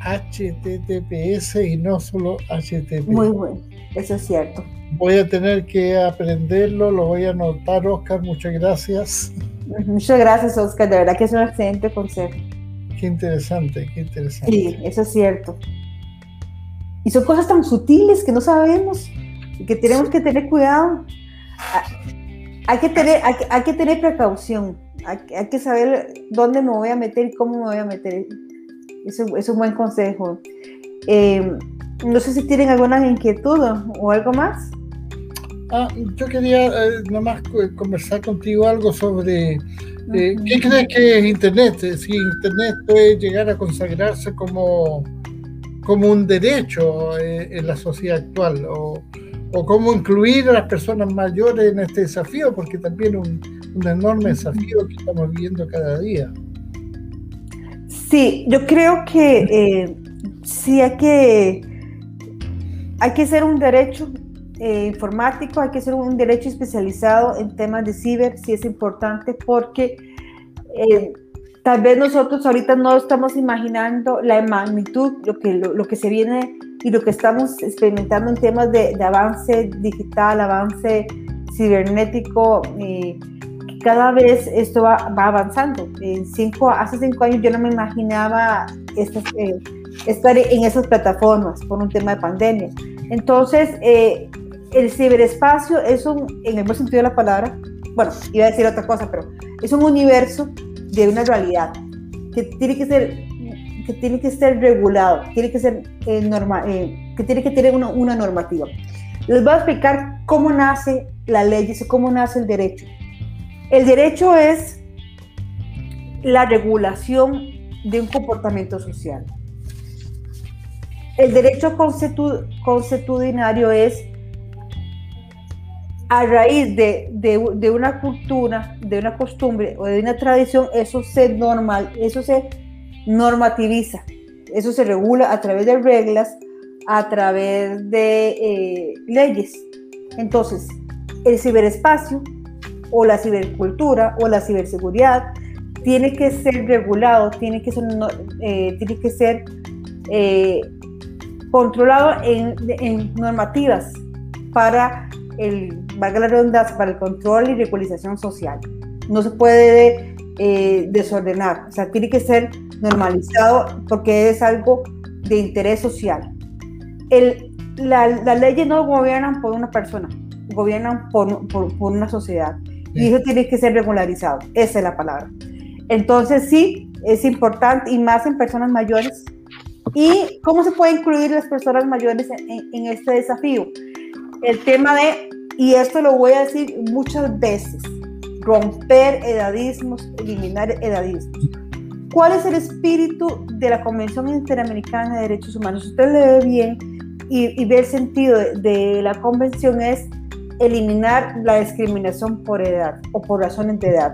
HTTPS y no solo HTTP. Muy bueno, eso es cierto. Voy a tener que aprenderlo, lo voy a anotar, Oscar, muchas gracias. Muchas gracias, Oscar, de verdad que es un excelente consejo. Qué interesante, qué interesante. Sí, eso es cierto. Y son cosas tan sutiles que no sabemos y que tenemos que tener cuidado. Ah, hay que tener, hay, que tener precaución, hay, que saber dónde me voy a meter y cómo me voy a meter. Eso es un buen consejo. Eh, no sé si tienen alguna inquietud o algo más. Ah, yo quería eh, nomás conversar contigo algo sobre eh, qué crees que es Internet, si Internet puede llegar a consagrarse como, como un derecho en la sociedad actual o, o cómo incluir a las personas mayores en este desafío, porque también un, un enorme desafío que estamos viviendo cada día. Sí, yo creo que eh, sí hay que, hay que ser un derecho eh, informático, hay que ser un derecho especializado en temas de ciber, sí es importante porque eh, tal vez nosotros ahorita no estamos imaginando la magnitud, lo que, lo que se viene y lo que estamos experimentando en temas de, avance digital, avance cibernético, eh, cada vez esto va, avanzando. En cinco, hace cinco años yo no me imaginaba eh, estar en esas plataformas por un tema de pandemia. Entonces, eh, el ciberespacio es un, en el buen sentido de la palabra, bueno, iba a decir otra cosa, pero es un universo de una realidad que tiene que ser que tiene que ser regulado, tiene que ser eh, norma, eh, que tiene que tener una, normativa. Les voy a explicar cómo nace la ley, y cómo nace el derecho. El derecho es la regulación de un comportamiento social. El derecho consuetudinario es a raíz de, de, una cultura, de una costumbre o de una tradición, eso se normal, eso se normativiza. Eso se regula a través de reglas, a través de eh, leyes. Entonces, el ciberespacio o la cibercultura o la ciberseguridad tiene que ser regulado, tiene que ser, eh, eh, controlado en, normativas para el, valga la redundancia, para el control y regularización social. No se puede desordenar, o sea, tiene que ser normalizado porque es algo de interés social. El, la, las leyes no gobiernan por una persona, gobiernan por, por, una sociedad. Y eso tiene que ser regularizado. Esa es la palabra. Entonces sí, es importante y más en personas mayores. ¿Y cómo se puede incluir las personas mayores en, en este desafío? El tema de, y esto lo voy a decir muchas veces, romper edadismos, eliminar edadismos. ¿Cuál es el espíritu de la Convención Interamericana de Derechos Humanos? Usted le ve bien y, ve el sentido de, la convención es eliminar la discriminación por edad o por razones de edad.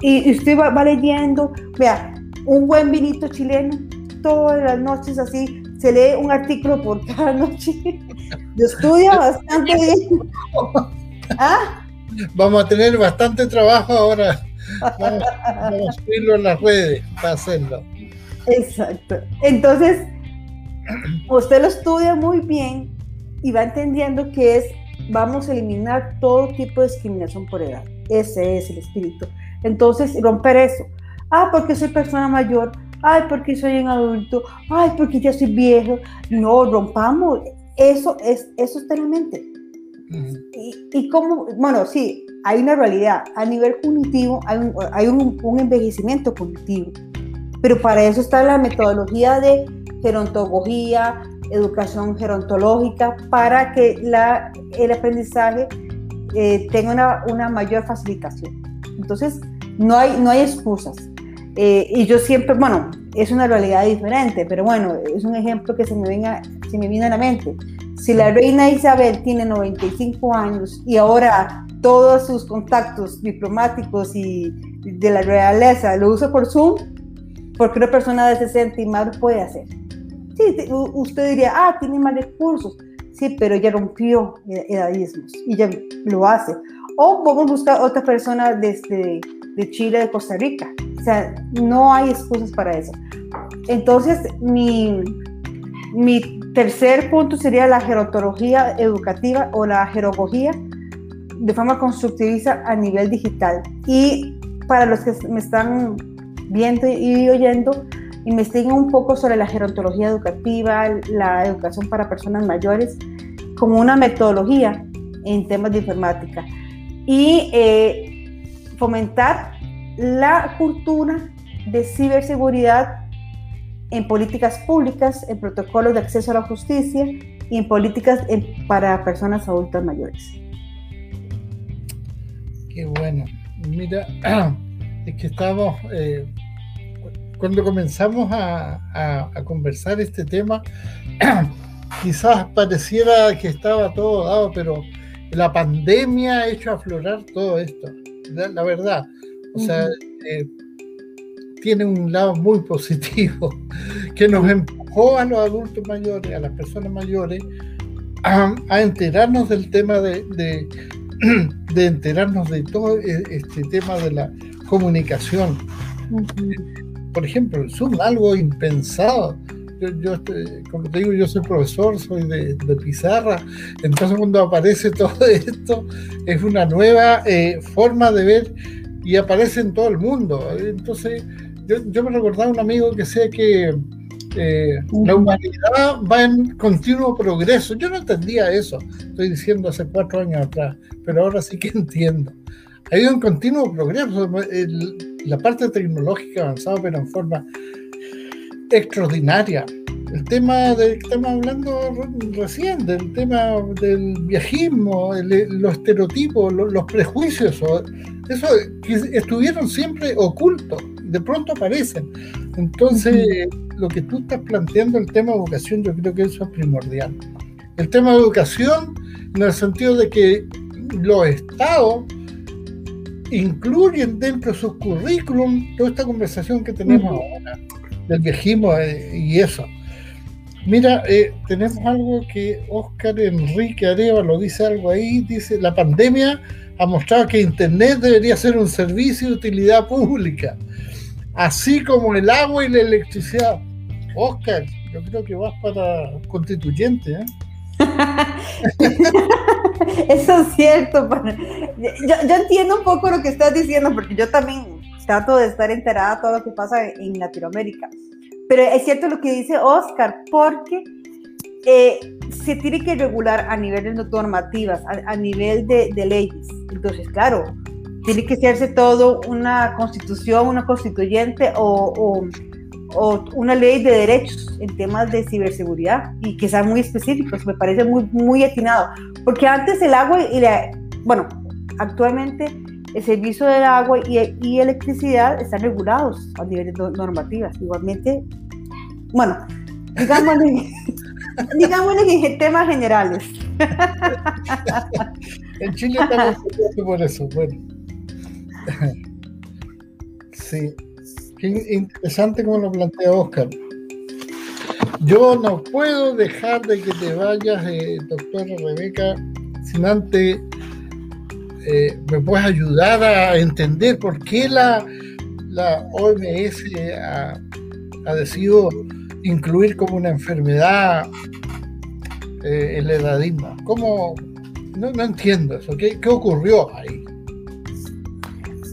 Y, usted va, leyendo, vea, un buen vinito chileno, todas las noches así, se lee un artículo por cada noche. Yo estudia bastante bien. ¿Ah? Vamos a tener bastante trabajo ahora Vamos, a subirlo en las redes para hacerlo. Exacto. Entonces, usted lo estudia muy bien y va entendiendo que es, vamos a eliminar todo tipo de discriminación por edad. ese es el espíritu. Entonces, romper eso. Ah, porque soy persona mayor. Ay, porque soy un adulto. Ay, porque ya soy viejo. No, rompamos. Eso es, eso está en la mente. y, y como, bueno, sí, hay una realidad. A nivel cognitivo hay un, hay un, un envejecimiento cognitivo. Pero para eso está la metodología de gerontología, educación gerontológica, para que la, el aprendizaje eh, tenga una, una, mayor facilitación. Entonces, no hay, no hay excusas. Eh, y yo siempre, bueno, es una realidad diferente, pero bueno, es un ejemplo que se me, venga, se me viene a la mente. Si la reina Isabel tiene 95 años y ahora todos sus contactos diplomáticos y de la realeza lo usa por Zoom, porque una persona de 60 y más puede hacer. Sí, usted diría, ah, tiene más recursos. Sí, pero ella rompió edadismos y ya lo hace. O vamos a buscar otra persona desde de Chile, de Costa Rica. Sea, no hay excusas para eso. Entonces, mi, mi tercer punto sería la gerontología educativa o la jerogogía de forma constructivista a nivel digital. Y para los que me están viendo y oyendo, investiguen un poco sobre la gerontología educativa, la educación para personas mayores, como una metodología en temas de informática. Y eh, fomentar la cultura de ciberseguridad en políticas públicas, en protocolos de acceso a la justicia y en políticas para personas adultas mayores. Qué bueno. Mira, es que estamos eh, cuando comenzamos a, conversar este tema, quizás pareciera que estaba todo dado, pero la pandemia ha hecho aflorar todo esto, la, verdad. O sea, eh, tiene un lado muy positivo que nos empujó a los adultos mayores, a las personas mayores, a, enterarnos del tema de, de, enterarnos de todo e, este tema de la comunicación. Por ejemplo, el Zoom, algo impensado. Yo, como te digo, yo soy profesor, soy de, pizarra, entonces cuando aparece todo esto es una nueva eh, forma de ver y aparece en todo el mundo. Entonces, yo, me recordaba un amigo que decía que eh, la humanidad va en continuo progreso. Yo no entendía eso, estoy diciendo hace cuatro años atrás, pero ahora sí que entiendo ha ido en continuo progreso. la parte tecnológica ha avanzado, pero en forma extraordinaria. El tema del que estamos hablando recién, del tema del viajismo, los estereotipos, los, prejuicios, eso que estuvieron siempre ocultos, de pronto aparecen. Entonces, lo que tú estás planteando, el tema de educación, yo creo que eso es primordial. El tema de educación, en el sentido de que los estados incluyen dentro de su currículum toda esta conversación que tenemos ahora del viejismo eh, y eso. Mira, eh, tenemos algo que Oscar Enrique Areva lo dice algo ahí, dice, la pandemia ha mostrado que Internet debería ser un servicio de utilidad pública, así como el agua y la electricidad. Oscar, yo creo que vas para constituyente, ¿eh? Eso es cierto. Yo, entiendo un poco lo que estás diciendo, porque yo también trato de estar enterada de todo lo que pasa en Latinoamérica. Pero es cierto lo que dice Oscar, porque eh, se tiene que regular a nivel de normativas, a, nivel de, leyes. Entonces, claro, tiene que hacerse todo una constitución, una constituyente o o una ley de derechos en temas de ciberseguridad y que sean muy específicos, me parece muy, muy atinado. Porque antes el agua y la, bueno, actualmente el servicio del agua y, y electricidad están regulados a niveles normativas. Igualmente, bueno, digámosle, digámosle en temas generales. en Chile estamos por eso, bueno. Sí, Qué interesante como lo plantea Oscar. Yo no puedo dejar de que te vayas, eh, doctora Rebeca, sin antes eh, me puedes ayudar a entender por qué la, la OMS ha, decidido incluir como una enfermedad eh, el edadismo. ¿Cómo? No, entiendo eso. ¿Qué, ¿Qué ocurrió ahí?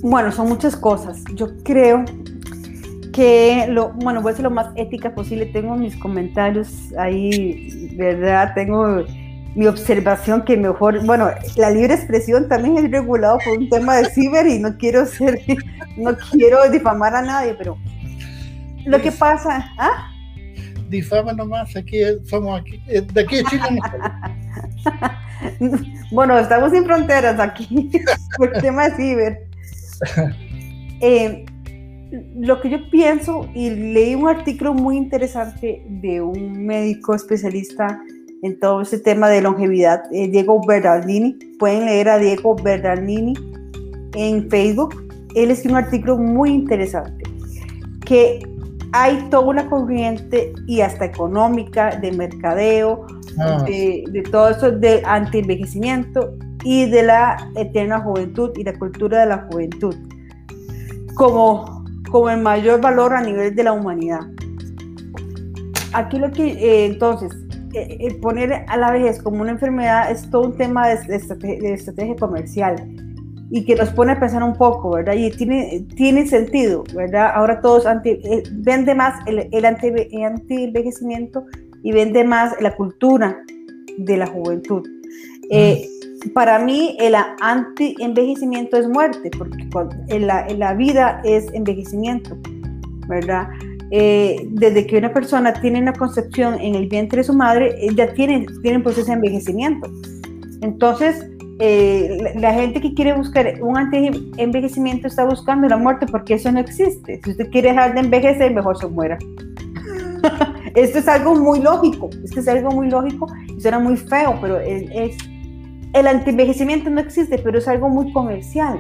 Bueno, son muchas cosas. Yo creo que lo, bueno, voy a ser lo más ética posible. Tengo mis comentarios ahí, ¿verdad? Tengo mi observación que mejor, bueno, la libre expresión también es regulado por un tema de ciber y no quiero ser, no quiero difamar a nadie, pero lo que pasa, ¿ah? Difama nomás, aquí somos aquí, eh, de aquí de Chile. bueno, estamos sin fronteras aquí por el tema de ciber. Eh, lo que yo pienso, y leí un artículo muy interesante de un médico especialista en todo este tema de longevidad, eh, Diego Bernardini. Pueden leer a Diego Bernardini en Facebook. Él escribió un artículo muy interesante, que hay toda una corriente y hasta económica de mercadeo, ah. de, de, todo eso de anti-envejecimiento y de la eterna juventud y la cultura de la juventud como, como el mayor valor a nivel de la humanidad. Aquí lo que eh, entonces eh, poner a la vejez como una enfermedad es todo un tema de, estrategia, comercial y que nos pone a pensar un poco, ¿verdad? Y tiene, tiene sentido, ¿verdad? Ahora todos anti, eh, vende más el, el anti-envejecimiento y vende más la cultura de la juventud. Eh, para mí el anti-envejecimiento es muerte, porque en la, en la vida es envejecimiento, ¿verdad? Eh, desde que una persona tiene una concepción en el vientre de su madre, eh, ya tiene, tiene proceso de envejecimiento. Entonces, eh, la, gente que quiere buscar un anti-envejecimiento está buscando la muerte porque eso no existe. Si usted quiere dejar de envejecer, mejor se muera. esto es algo muy lógico, esto es algo muy lógico y suena muy feo, pero es, es el anti-envejecimiento no existe, pero es algo muy comercial,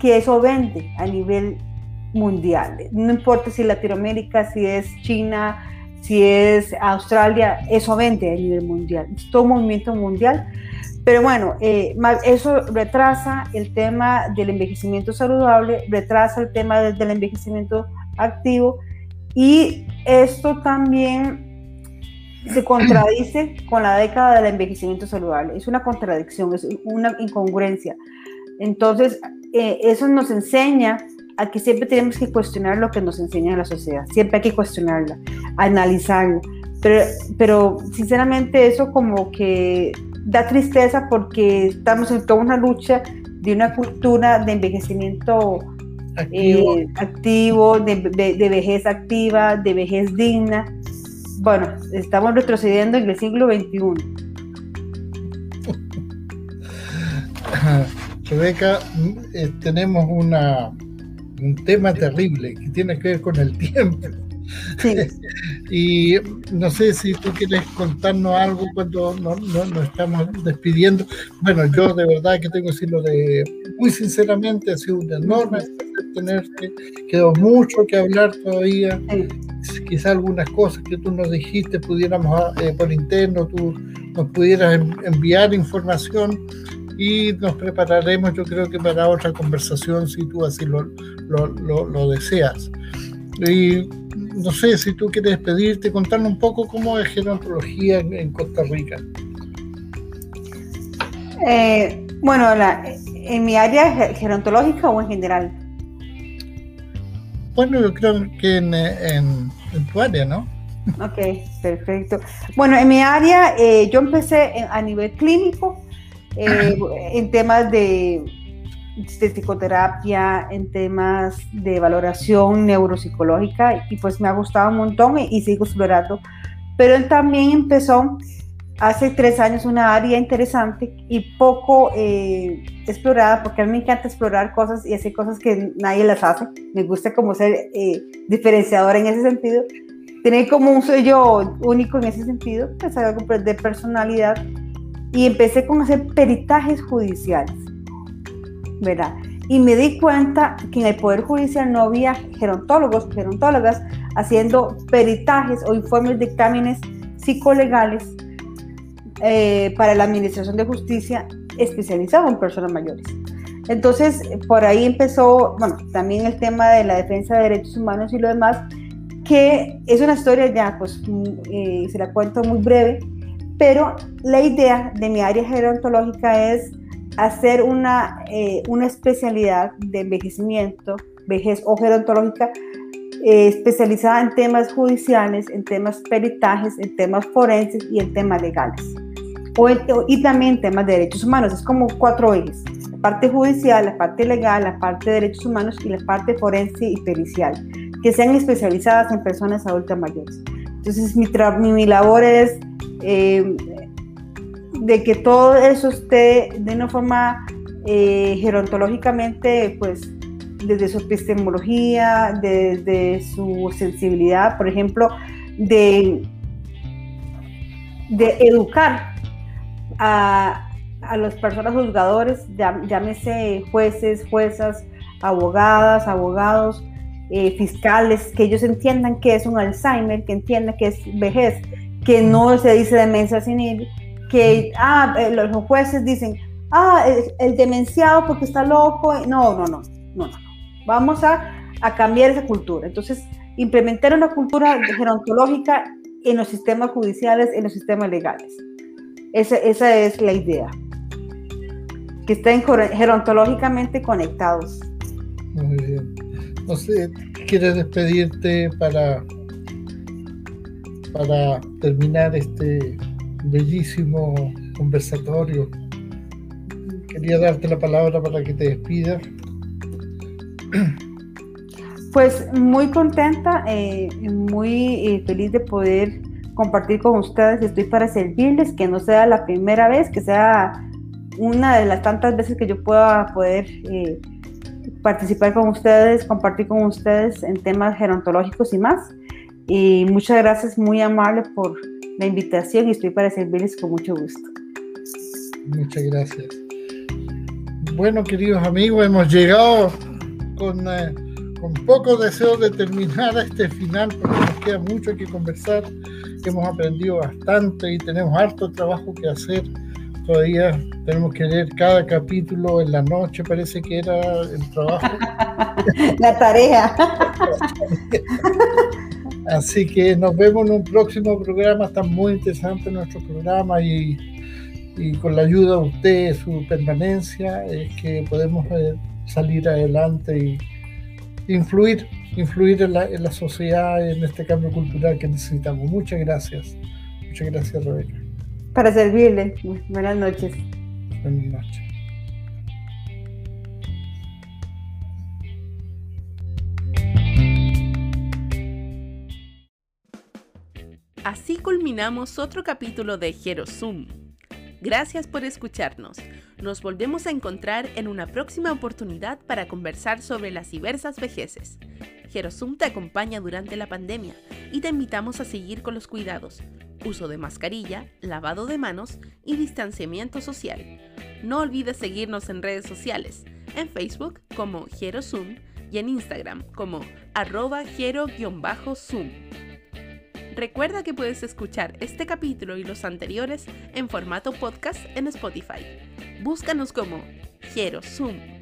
que eso vende a nivel No importa si Latinoamérica, si es China, si es Australia, eso vende a nivel mundial. Es todo movimiento mundial. Pero bueno, eh, eso retrasa el tema del envejecimiento saludable, retrasa el tema del envejecimiento activo y esto también se contradice con la década del envejecimiento saludable. Es una contradicción, es una incongruencia. Entonces, eh, eso nos enseña a que siempre tenemos que cuestionar lo que nos enseña la sociedad, siempre hay que cuestionarla, analizarla. Pero, pero sinceramente eso como que da tristeza porque estamos en toda una lucha de una cultura de envejecimiento activo, eh, de, de, vejez activa, de vejez digna. Bueno, estamos retrocediendo en el siglo XXI. Rebeca, eh, tenemos una, un tema terrible que tiene que ver con el tiempo. y no sé si tú quieres contarnos algo cuando nos no, estamos despidiendo. Bueno, yo de verdad que tengo que decirlo de muy sinceramente, ha sido un enorme tenerte. Quedó mucho que hablar todavía. Quizá algunas cosas que tú nos dijiste pudiéramos eh, por interno, tú nos pudieras enviar información y nos prepararemos yo creo que para otra conversación si tú así lo, lo, deseas. Y no sé si tú quieres despedirte, contarnos un poco cómo es gerontología en, Costa Rica. Eh, bueno, la, en mi área gerontológica o en general. Bueno, yo creo que en, en, tu área, ¿no? Ok, perfecto. Bueno, en mi área eh, yo empecé a nivel clínico eh, en temas de, psicoterapia, en temas de valoración neuropsicológica y pues me ha gustado un montón y, sigo explorando. Pero él también empezó hace tres años una área interesante y poco eh, explorada, porque a mí me encanta explorar cosas y hacer cosas que nadie las hace. Me gusta como ser eh, diferenciadora en ese sentido. Tener como un sello único en ese sentido, pues algo de personalidad y empecé con hacer peritajes judiciales, ¿verdad? Y me di cuenta que en el Poder Judicial no había gerontólogos, gerontólogas haciendo peritajes o informes dictámenes psicolegales eh, para la Administración de Justicia especializado en personas mayores. Entonces, por ahí empezó, bueno, también el tema de la defensa de derechos humanos y lo demás, que es una historia ya, pues eh, se la cuento muy breve, pero la idea de mi área gerontológica es hacer una, eh, una especialidad de envejecimiento, vejez o gerontológica eh, especializada en temas judiciales, en temas peritajes, en temas forenses y en temas legales. O y también en temas de derechos humanos. Es como cuatro ejes. La parte judicial, la parte legal, la parte de derechos humanos y la parte forense y pericial, que sean especializadas en personas adultas mayores. Entonces mi, mi, labor es eh, de que todo eso esté de una forma eh, gerontológicamente, pues desde su epistemología, desde su sensibilidad, por ejemplo, de, de educar a, a los personas juzgadores, llámese jueces, juezas, abogadas, abogados, eh, fiscales, que ellos entiendan que es un Alzheimer, que entiendan que es vejez, que no se dice demencia senil, que ah, eh, los jueces dicen, ah, el, demenciado porque está loco. No, no, no, no, no. Vamos a, a cambiar esa cultura. Entonces, implementar una cultura gerontológica en los sistemas judiciales, en los sistemas legales. Esa, esa es la idea. Que estén gerontológicamente conectados. Muy bien. No sé, ¿quieres despedirte para, para terminar este bellísimo conversatorio. Quería darte la palabra para que te despidas. Pues muy contenta, eh, muy eh, feliz de poder compartir con ustedes. Estoy para servirles, que no sea la primera vez, que sea una de las tantas veces que yo pueda poder eh, participar con ustedes, compartir con ustedes en temas gerontológicos y más. Y muchas gracias, muy amable por la invitación y estoy para servirles con mucho gusto. Muchas gracias. Bueno, queridos amigos, hemos llegado con, eh, con poco deseo de terminar este final porque nos queda mucho que conversar. Hemos aprendido bastante y tenemos harto trabajo que hacer. Todavía tenemos que leer cada capítulo en la noche, parece que era el trabajo. la tarea. Así que nos vemos en un próximo programa. Está muy interesante nuestro programa y, con la ayuda de ustedes, su permanencia, es que podemos eh, salir adelante y influir, influir en la, en la sociedad, en este cambio cultural que necesitamos. Muchas gracias. Muchas gracias, Rebeca. Para servirle. Buenas noches. Buenas noches. Así culminamos otro capítulo de Zoom. Gracias por escucharnos. Nos volvemos a encontrar en una próxima oportunidad para conversar sobre las diversas vejeces. Zoom te acompaña durante la pandemia y te invitamos a seguir con los cuidados, uso de mascarilla, lavado de manos y distanciamiento social. No olvides seguirnos en redes sociales, en Facebook como Zoom y en Instagram como arroba zoom Recuerda que puedes escuchar este capítulo y los anteriores en formato podcast en Spotify. Búscanos como Quiero Zoom